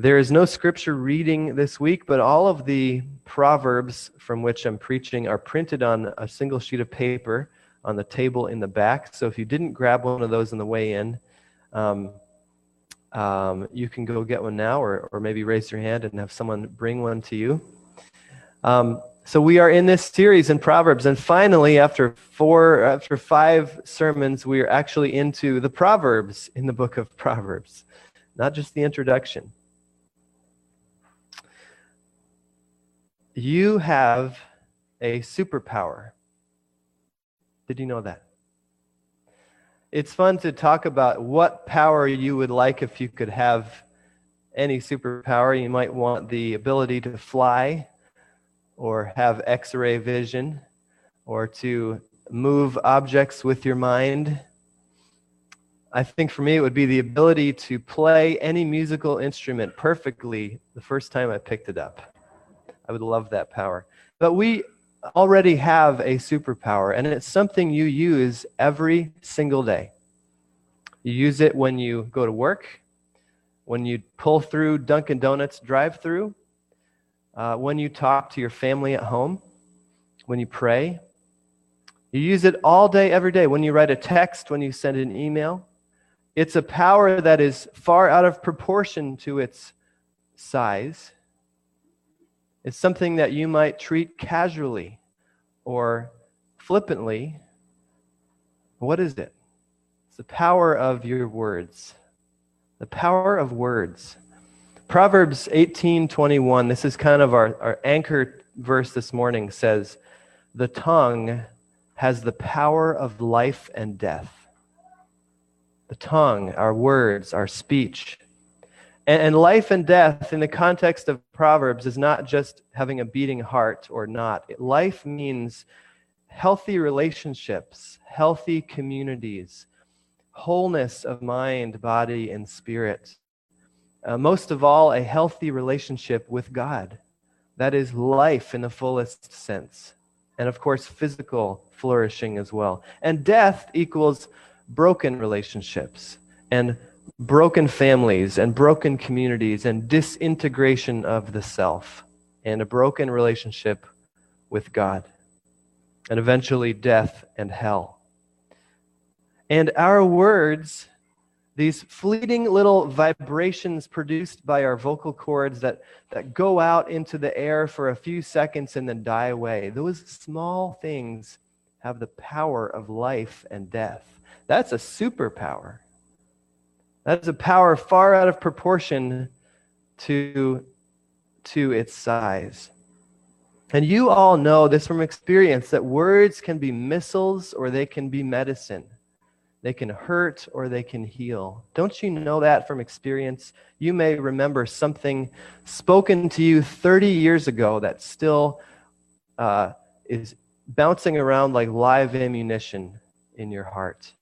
There is no scripture reading this week, but all of the proverbs from which I'm preaching are printed on a single sheet of paper on the table in the back. So if you didn't grab one of those on the way in, um, um, you can go get one now, or, or maybe raise your hand and have someone bring one to you. Um, so we are in this series in Proverbs, and finally, after four, after five sermons, we are actually into the Proverbs in the book of Proverbs, not just the introduction. You have a superpower. Did you know that? It's fun to talk about what power you would like if you could have any superpower. You might want the ability to fly, or have x ray vision, or to move objects with your mind. I think for me, it would be the ability to play any musical instrument perfectly the first time I picked it up. I would love that power. But we already have a superpower, and it's something you use every single day. You use it when you go to work, when you pull through Dunkin' Donuts drive through, uh, when you talk to your family at home, when you pray. You use it all day, every day, when you write a text, when you send an email. It's a power that is far out of proportion to its size is something that you might treat casually or flippantly. What is it? It's the power of your words. The power of words. Proverbs 18:21, this is kind of our, our anchor verse this morning, says, The tongue has the power of life and death. The tongue, our words, our speech, and, and life and death, in the context of Proverbs, is not just having a beating heart or not. Life means healthy relationships, healthy communities, wholeness of mind, body, and spirit. Uh, most of all, a healthy relationship with God. That is life in the fullest sense. And of course, physical flourishing as well. And death equals broken relationships and broken families and broken communities and disintegration of the self and a broken relationship with God and eventually death and hell. And our words, these fleeting little vibrations produced by our vocal cords that, that go out into the air for a few seconds and then die away, those small things have the power of life and death. That's a superpower. That is a power far out of proportion to, to its size. And you all know this from experience that words can be missiles or they can be medicine. They can hurt or they can heal. Don't you know that from experience? You may remember something spoken to you 30 years ago that still uh, is bouncing around like live ammunition in your heart.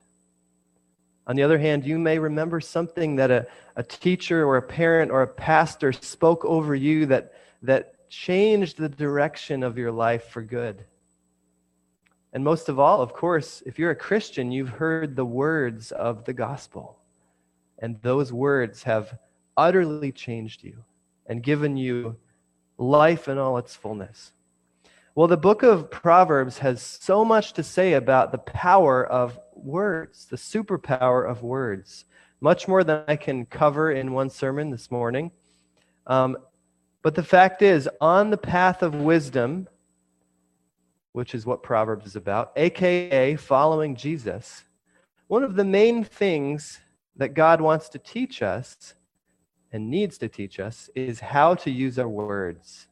On the other hand, you may remember something that a, a teacher or a parent or a pastor spoke over you that, that changed the direction of your life for good. And most of all, of course, if you're a Christian, you've heard the words of the gospel. And those words have utterly changed you and given you life in all its fullness. Well, the book of Proverbs has so much to say about the power of words, the superpower of words, much more than I can cover in one sermon this morning. Um, but the fact is, on the path of wisdom, which is what Proverbs is about, aka following Jesus, one of the main things that God wants to teach us and needs to teach us is how to use our words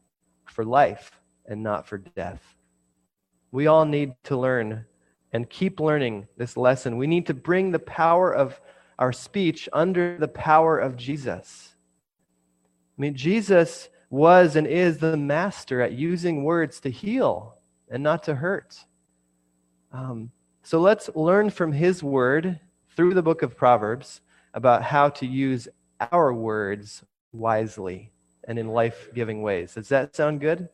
for life and not for death. We all need to learn and keep learning this lesson. We need to bring the power of our speech under the power of Jesus. I mean, Jesus was and is the master at using words to heal and not to hurt. Um, so let's learn from his word through the book of Proverbs about how to use our words wisely and in life giving ways. Does that sound good?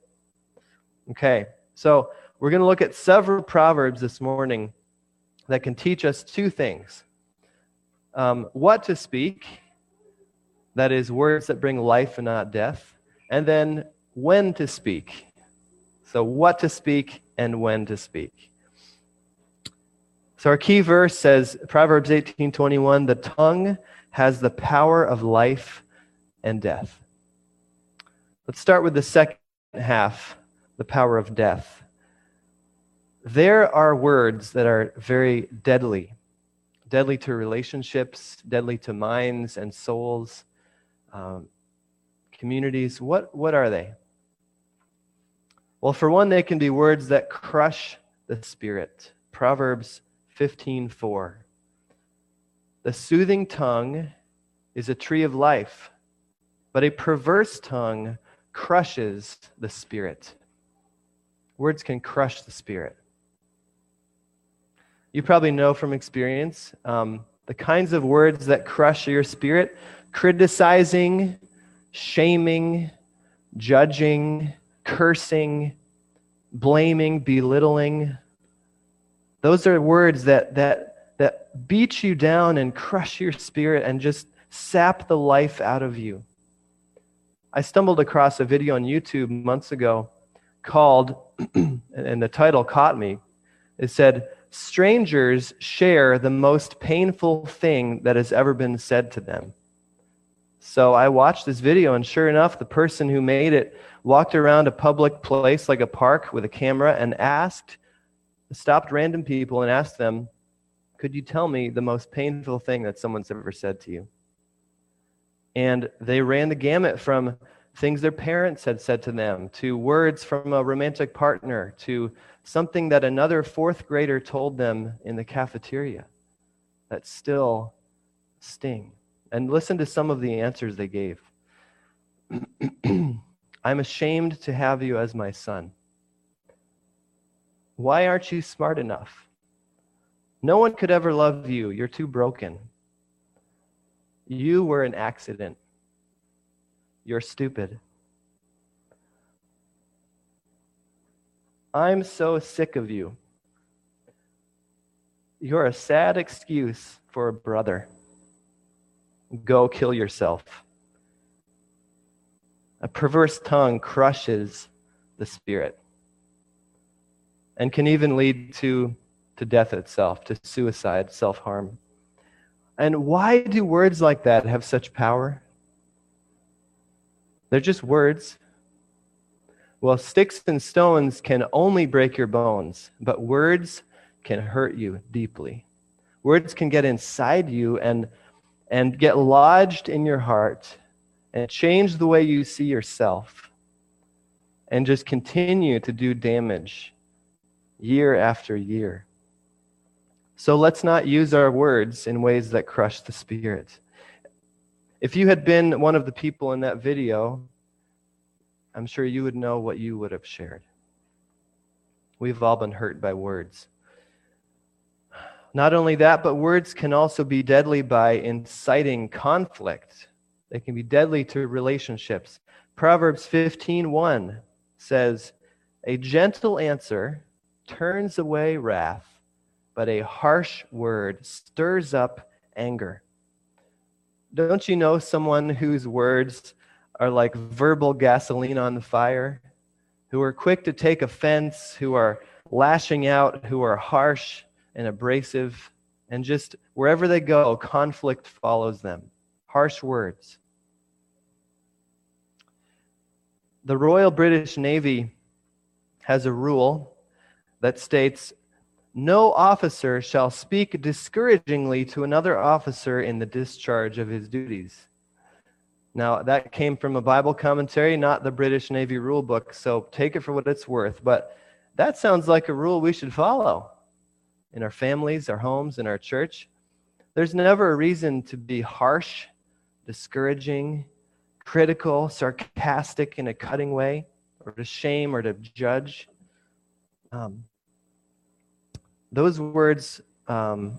Okay, so we're going to look at several proverbs this morning that can teach us two things um, what to speak, that is, words that bring life and not death. And then when to speak. So, what to speak and when to speak. So, our key verse says Proverbs 18:21, "The tongue has the power of life and death." Let's start with the second half, the power of death. There are words that are very deadly, deadly to relationships, deadly to minds and souls, um, communities. What, what are they? Well, for one, they can be words that crush the spirit. Proverbs 15:4. The soothing tongue is a tree of life, but a perverse tongue crushes the spirit. Words can crush the spirit. You probably know from experience um, the kinds of words that crush your spirit criticizing, shaming, judging, cursing, blaming, belittling. Those are words that, that, that beat you down and crush your spirit and just sap the life out of you. I stumbled across a video on YouTube months ago called, and the title caught me. It said, Strangers share the most painful thing that has ever been said to them. So I watched this video, and sure enough, the person who made it walked around a public place like a park with a camera and asked, stopped random people and asked them, Could you tell me the most painful thing that someone's ever said to you? And they ran the gamut from things their parents had said to them, to words from a romantic partner, to something that another fourth grader told them in the cafeteria that still sting. And listen to some of the answers they gave. I'm ashamed to have you as my son. Why aren't you smart enough? No one could ever love you. You're too broken. You were an accident. You're stupid. I'm so sick of you. You're a sad excuse for a brother. Go kill yourself. A perverse tongue crushes the spirit and can even lead to, to death itself, to suicide, self harm. And why do words like that have such power? They're just words. Well, sticks and stones can only break your bones, but words can hurt you deeply. Words can get inside you and, and get lodged in your heart and change the way you see yourself and just continue to do damage year after year. So let's not use our words in ways that crush the spirit. If you had been one of the people in that video, I'm sure you would know what you would have shared. We've all been hurt by words. Not only that, but words can also be deadly by inciting conflict. They can be deadly to relationships. Proverbs 15:1 says, "A gentle answer turns away wrath, but a harsh word stirs up anger. Don't you know someone whose words are like verbal gasoline on the fire, who are quick to take offense, who are lashing out, who are harsh and abrasive, and just wherever they go, conflict follows them. Harsh words. The Royal British Navy has a rule that states no officer shall speak discouragingly to another officer in the discharge of his duties. Now, that came from a Bible commentary, not the British Navy rule book, so take it for what it's worth. But that sounds like a rule we should follow in our families, our homes, in our church. There's never a reason to be harsh, discouraging, critical, sarcastic in a cutting way, or to shame or to judge. Um, those words, um,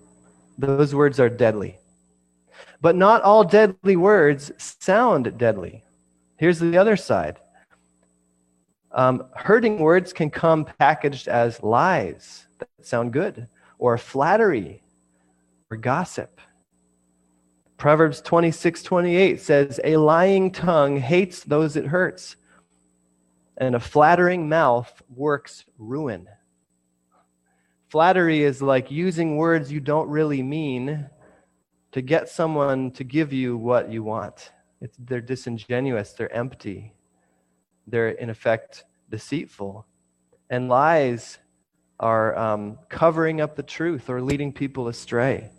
those words are deadly. But not all deadly words sound deadly. Here's the other side. Um, hurting words can come packaged as lies that sound good, or flattery, or gossip. Proverbs 26 28 says, A lying tongue hates those it hurts, and a flattering mouth works ruin. Flattery is like using words you don't really mean to get someone to give you what you want. It's, they're disingenuous, they're empty, they're in effect deceitful. And lies are um, covering up the truth or leading people astray.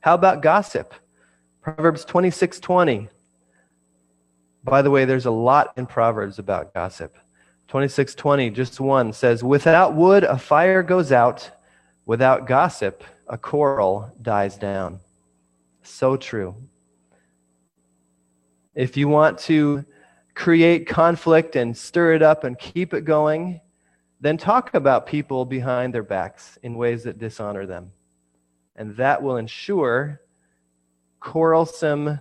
How about gossip? Proverbs 26 20. By the way, there's a lot in Proverbs about gossip. 26:20, just one says, "Without wood a fire goes out, without gossip a quarrel dies down." So true. If you want to create conflict and stir it up and keep it going, then talk about people behind their backs in ways that dishonor them and that will ensure quarrelsome,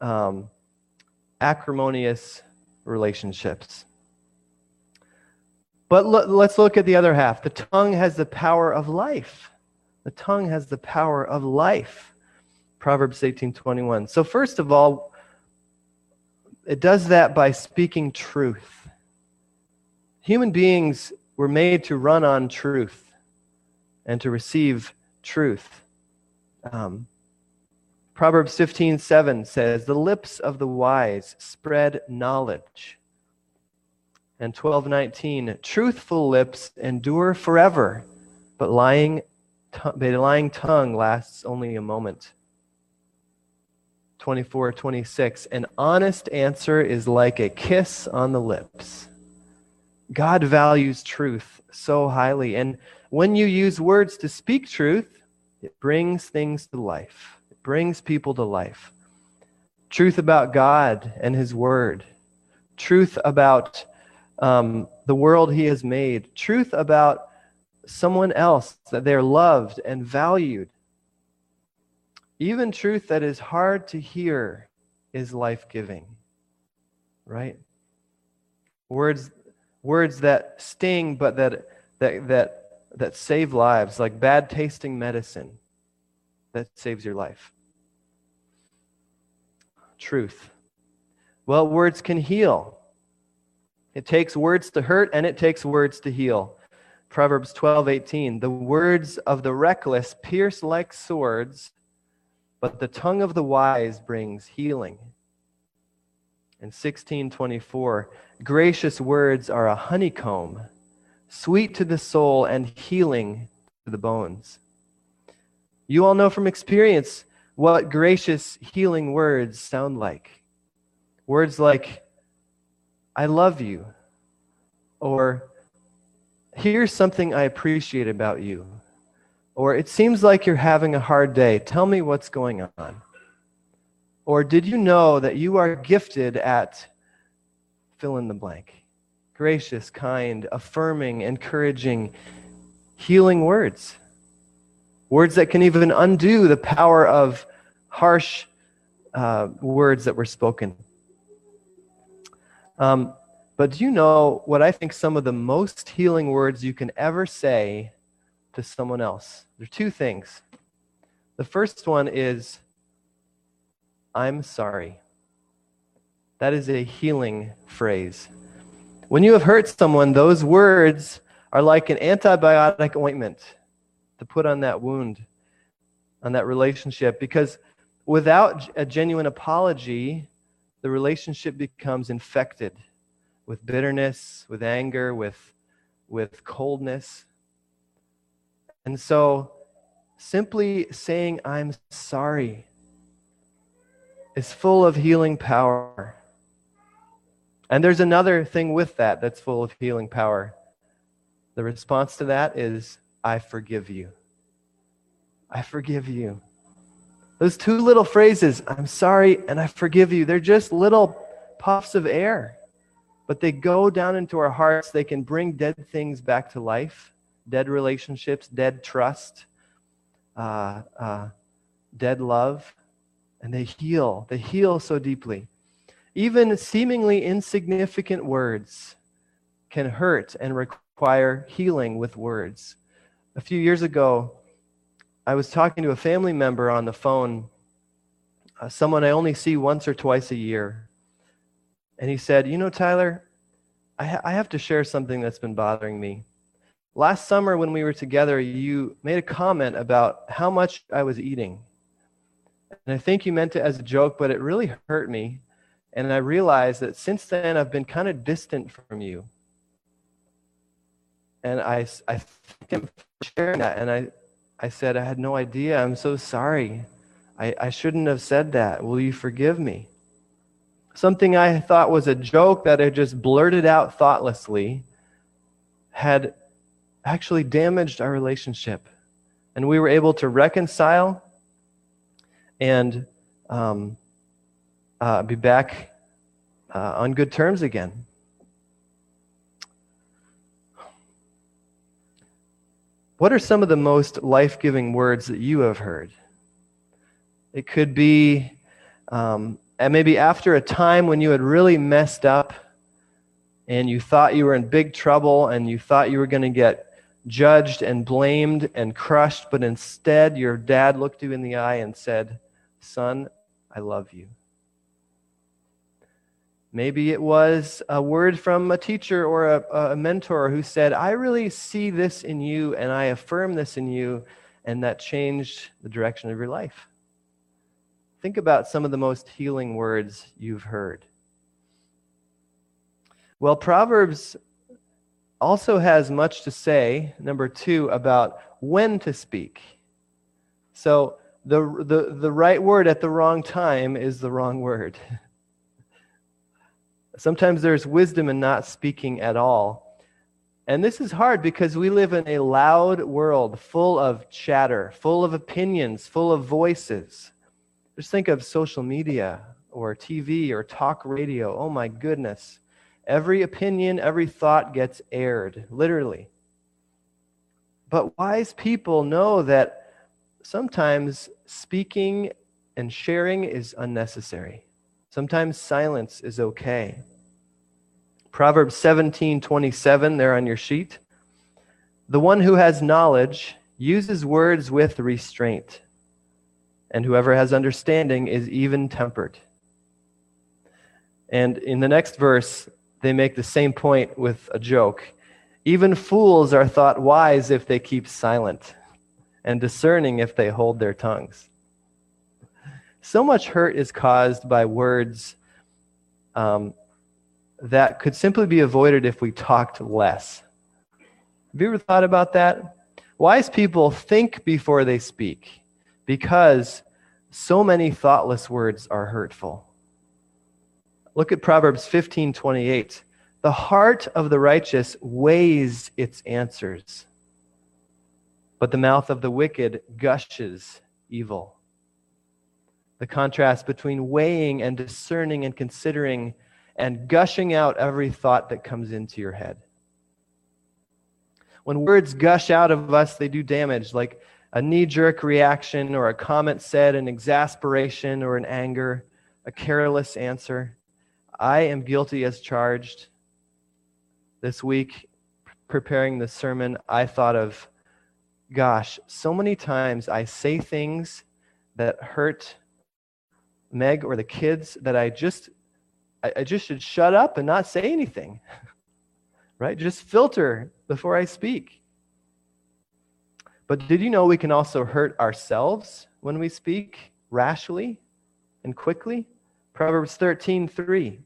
um, acrimonious relationships. But let's look at the other half. The tongue has the power of life. The tongue has the power of life. Proverbs 18:21. So first of all, it does that by speaking truth. Human beings were made to run on truth and to receive truth. Um, Proverbs 15 7 says, The lips of the wise spread knowledge. And 1219, truthful lips endure forever, but lying, t- lying tongue lasts only a moment. 24 26, an honest answer is like a kiss on the lips. God values truth so highly. And when you use words to speak truth, it brings things to life, it brings people to life. Truth about God and His Word, truth about um, the world He has made, truth about someone else, that they're loved and valued. Even truth that is hard to hear is life giving, right? Words, words that sting, but that, that, that that save lives, like bad tasting medicine that saves your life. Truth. Well, words can heal. It takes words to hurt and it takes words to heal. Proverbs 12:18 The words of the reckless pierce like swords, but the tongue of the wise brings healing. And 16:24 Gracious words are a honeycomb sweet to the soul and healing to the bones. You all know from experience what gracious, healing words sound like. Words like, I love you, or here's something I appreciate about you, or it seems like you're having a hard day. Tell me what's going on. Or did you know that you are gifted at fill in the blank? gracious, kind, affirming, encouraging, healing words. Words that can even undo the power of harsh uh, words that were spoken. Um, but do you know what I think some of the most healing words you can ever say to someone else? There are two things. The first one is, I'm sorry. That is a healing phrase. When you have hurt someone, those words are like an antibiotic ointment to put on that wound, on that relationship. Because without a genuine apology, the relationship becomes infected with bitterness, with anger, with, with coldness. And so, simply saying, I'm sorry, is full of healing power. And there's another thing with that that's full of healing power. The response to that is, I forgive you. I forgive you. Those two little phrases, I'm sorry and I forgive you, they're just little puffs of air, but they go down into our hearts. They can bring dead things back to life dead relationships, dead trust, uh, uh, dead love, and they heal. They heal so deeply. Even seemingly insignificant words can hurt and require healing with words. A few years ago, I was talking to a family member on the phone, uh, someone I only see once or twice a year. And he said, You know, Tyler, I, ha- I have to share something that's been bothering me. Last summer, when we were together, you made a comment about how much I was eating. And I think you meant it as a joke, but it really hurt me. And I realized that since then, I've been kind of distant from you. And I, I thank him sharing that. And I, I said, I had no idea. I'm so sorry. I, I shouldn't have said that. Will you forgive me? Something I thought was a joke that I just blurted out thoughtlessly had actually damaged our relationship. And we were able to reconcile and um, uh, be back uh, on good terms again. What are some of the most life giving words that you have heard? It could be um, and maybe after a time when you had really messed up and you thought you were in big trouble and you thought you were going to get judged and blamed and crushed, but instead your dad looked you in the eye and said, Son, I love you. Maybe it was a word from a teacher or a, a, mentor who said, I really see this in you and I affirm this in you, and that changed the direction of your life. Think about some of the most healing words you've heard. Well, Proverbs also has much to say, number two, about when to speak. So the, the, the right word at the wrong time is the wrong word. Sometimes there's wisdom in not speaking at all. And this is hard because we live in a loud world full of chatter, full of opinions, full of voices. Just think of social media or TV or talk radio. Oh my goodness. Every opinion, every thought gets aired, literally. But wise people know that sometimes speaking and sharing is unnecessary. Sometimes silence is okay. Proverbs 17 27, there on your sheet. The one who has knowledge uses words with restraint and whoever has understanding is even tempered. And in the next verse, they make the same point with a joke. Even fools are thought wise if they keep silent, and discerning if they hold their tongues. So much hurt is caused by words um, that could simply be avoided if we talked less. Have you ever thought about that? Wise people think before they speak because so many thoughtless words are hurtful. Look at Proverbs 15:28. The heart of the righteous weighs its answers, but the mouth of the wicked gushes evil. The contrast between weighing and discerning and considering and gushing out every thought that comes into your head. When words gush out of us, they do damage, like a knee jerk reaction or a comment said in exasperation or in anger, a careless answer. I am guilty as charged. This week, preparing the sermon, I thought of, gosh, so many times I say things that hurt Meg or the kids that I just I, I just should shut up and not say anything. right? Just filter before I speak. But did you know we can also hurt ourselves when we speak rashly and quickly? Proverbs 13, 3.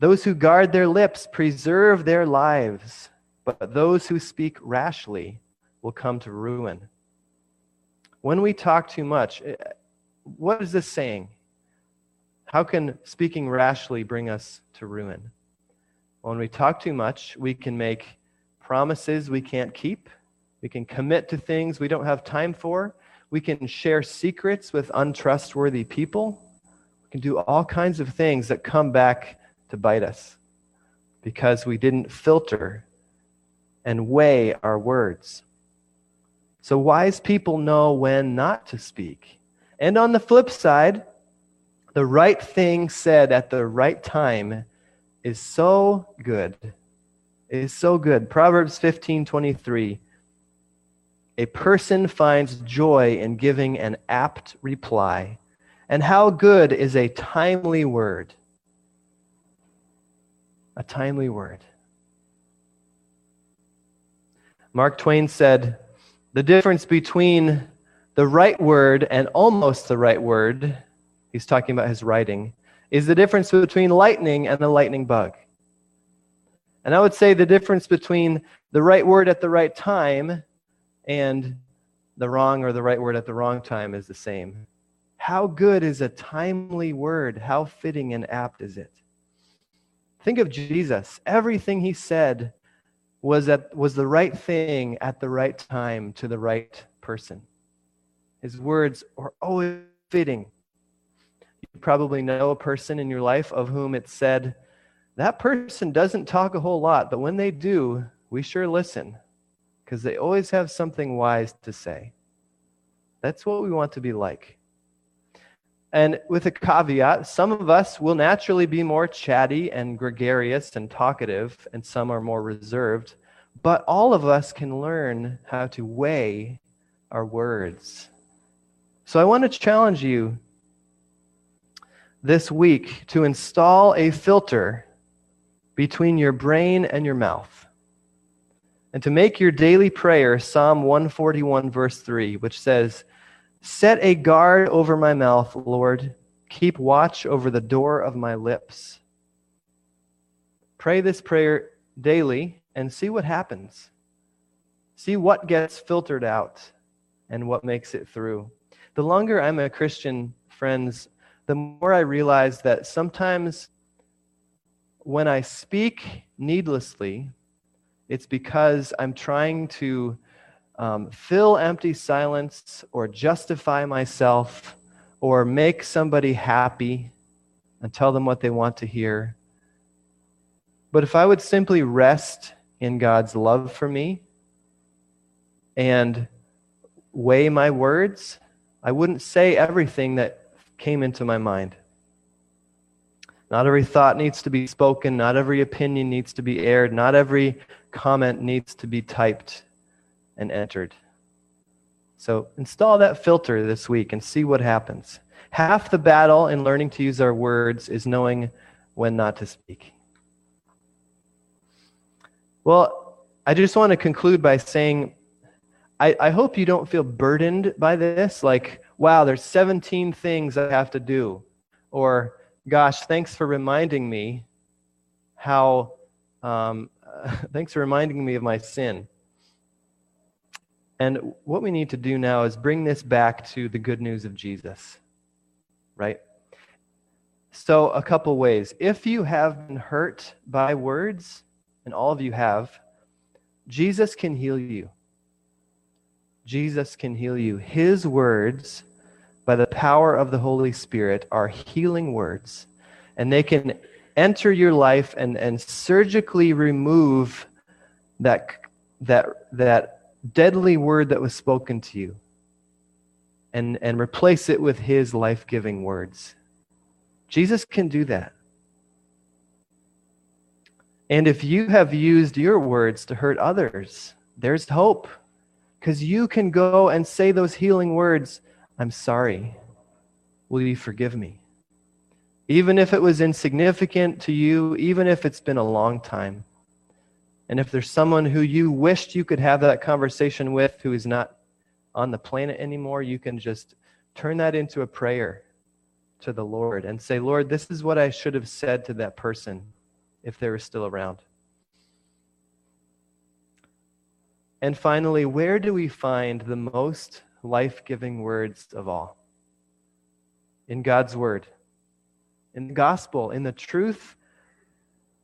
Those who guard their lips preserve their lives, but those who speak rashly will come to ruin. When we talk too much, eh, what is this saying? How can speaking rashly bring us to ruin? When we talk too much, we can make promises we can't keep we can commit to things we don't have time for. We can share secrets with untrustworthy people. We can do all kinds of things that come back to bite us because we didn't filter and weigh our words. So, wise people know when not to speak. And on the flip side, the right thing said at the right time is so good. It is so good. Proverbs 15 23 a person finds joy in giving an apt reply, And how good is a timely word? A timely word. Mark Twain said, The difference between the right word and almost the right word, he's talking about his writing, is the difference between lightning and the lightning bug. And I would say the difference between the right word at the right time and the wrong or the right word at the wrong time is the same. How good is a timely word? How fitting and apt is it? Think of Jesus. Everything he said was, at, was the right thing at the right time to the right person. His words are always fitting. Probably know a person in your life of whom it said, that person doesn't talk a whole lot, but when they do, we sure listen because they always have something wise to say. That's what we want to be like. And with a caveat, some of us will naturally be more chatty and gregarious and talkative, and some are more reserved. But all of us can learn how to weigh our words. So I want to challenge you this week to install a filter between your brain and your mouth. And to make your daily prayer Psalm 141, verse 3, which says, Set a guard over my mouth, Lord. Keep watch over the door of my lips. Pray this prayer daily and see what happens. See what gets filtered out and what makes it through. The longer I'm a Christian, friends, the more I realize that sometimes when I speak needlessly, it's because I'm trying to um, fill empty silence or justify myself or make somebody happy and tell them what they want to hear. But if I would simply rest in God's love for me and weigh my words, I wouldn't say everything that came into my mind. Not every thought needs to be spoken. Not every opinion needs to be aired. Not every comment needs to be typed and entered. So install that filter this week and see what happens. Half the battle in learning to use our words is knowing when not to speak. Well, I just want to conclude by saying I, I hope you don't feel burdened by this, like, wow, there's 17 things I have to do. Or gosh, thanks for reminding me how, um, thanks for reminding me of my sin. And what we need to do now is bring this back to the good news of Jesus, right? So, a couple ways. If you have been hurt by words, and all of you have, Jesus can heal you. Jesus can heal you. His words by the power of the Holy Spirit are healing words, and they can enter your life and, and surgically remove that, that, that deadly word that was spoken to you and, and replace it with his life giving words. Jesus can do that. And if you have used your words to hurt others, there's hope because you can go and say those healing words I'm sorry. Will you forgive me? Even if it was insignificant to you, even if it's been a long time. And if there's someone who you wished you could have that conversation with who is not on the planet anymore, you can just turn that into a prayer to the Lord and say, Lord, this is what I should have said to that person if they were still around. And finally, where do we find the most life giving words of all. In God's Word, in the gospel, in the truth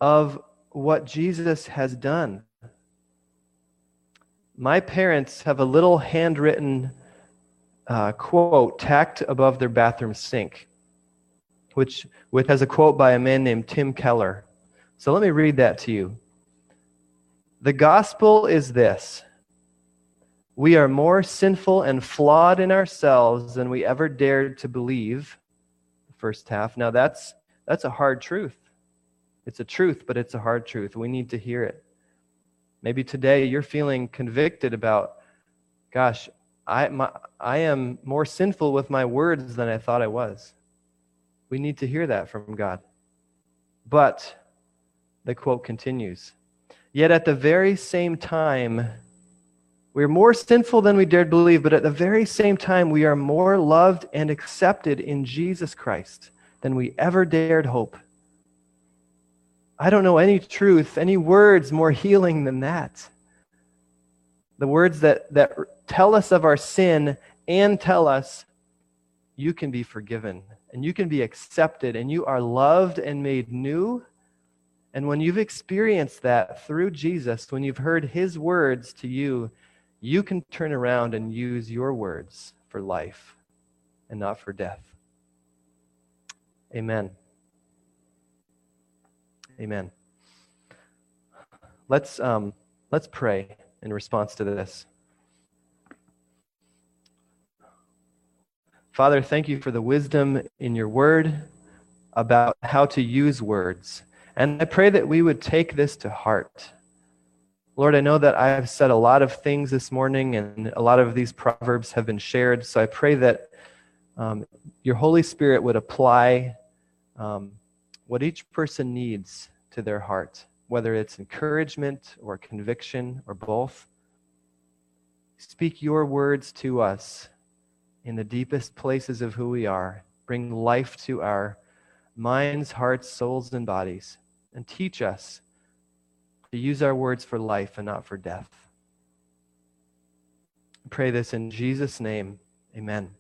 of what Jesus has done. My parents have a little handwritten uh, quote tacked above their bathroom sink, which, which has a quote by a man named Tim Keller. So let me read that to you. The gospel is this we are more sinful and flawed in ourselves than we ever dared to believe. First half. Now that's that's a hard truth. It's a truth, but it's a hard truth. We need to hear it. Maybe today you're feeling convicted about, gosh, I, my, I am more sinful with my words than I thought I was. We need to hear that from God. But the quote continues Yet at the very same time, we are more sinful than we dared believe, but at the very same time, we are more loved and accepted in Jesus Christ than we ever dared hope. I don't know any truth, any words more healing than that. The words that, that tell us of our sin and tell us you can be forgiven and you can be accepted and you are loved and made new. And when you've experienced that through Jesus, when you've heard his words to you, you can turn around and use your words for life and not for death. Amen. Amen. Let's, um, let's pray in response to this. Father, thank you for the wisdom in your word about how to use words. And I pray that we would take this to heart. Lord, I know that I've said a lot of things this morning, and a lot of these proverbs have been shared. So I pray that um, your Holy Spirit would apply um, what each person needs to their heart, whether it's encouragement or conviction or both. Speak your words to us in the deepest places of who we are. Bring life to our minds, hearts, souls, and bodies. And teach us to use our words for life and not for death. I pray this in Jesus' name. Amen.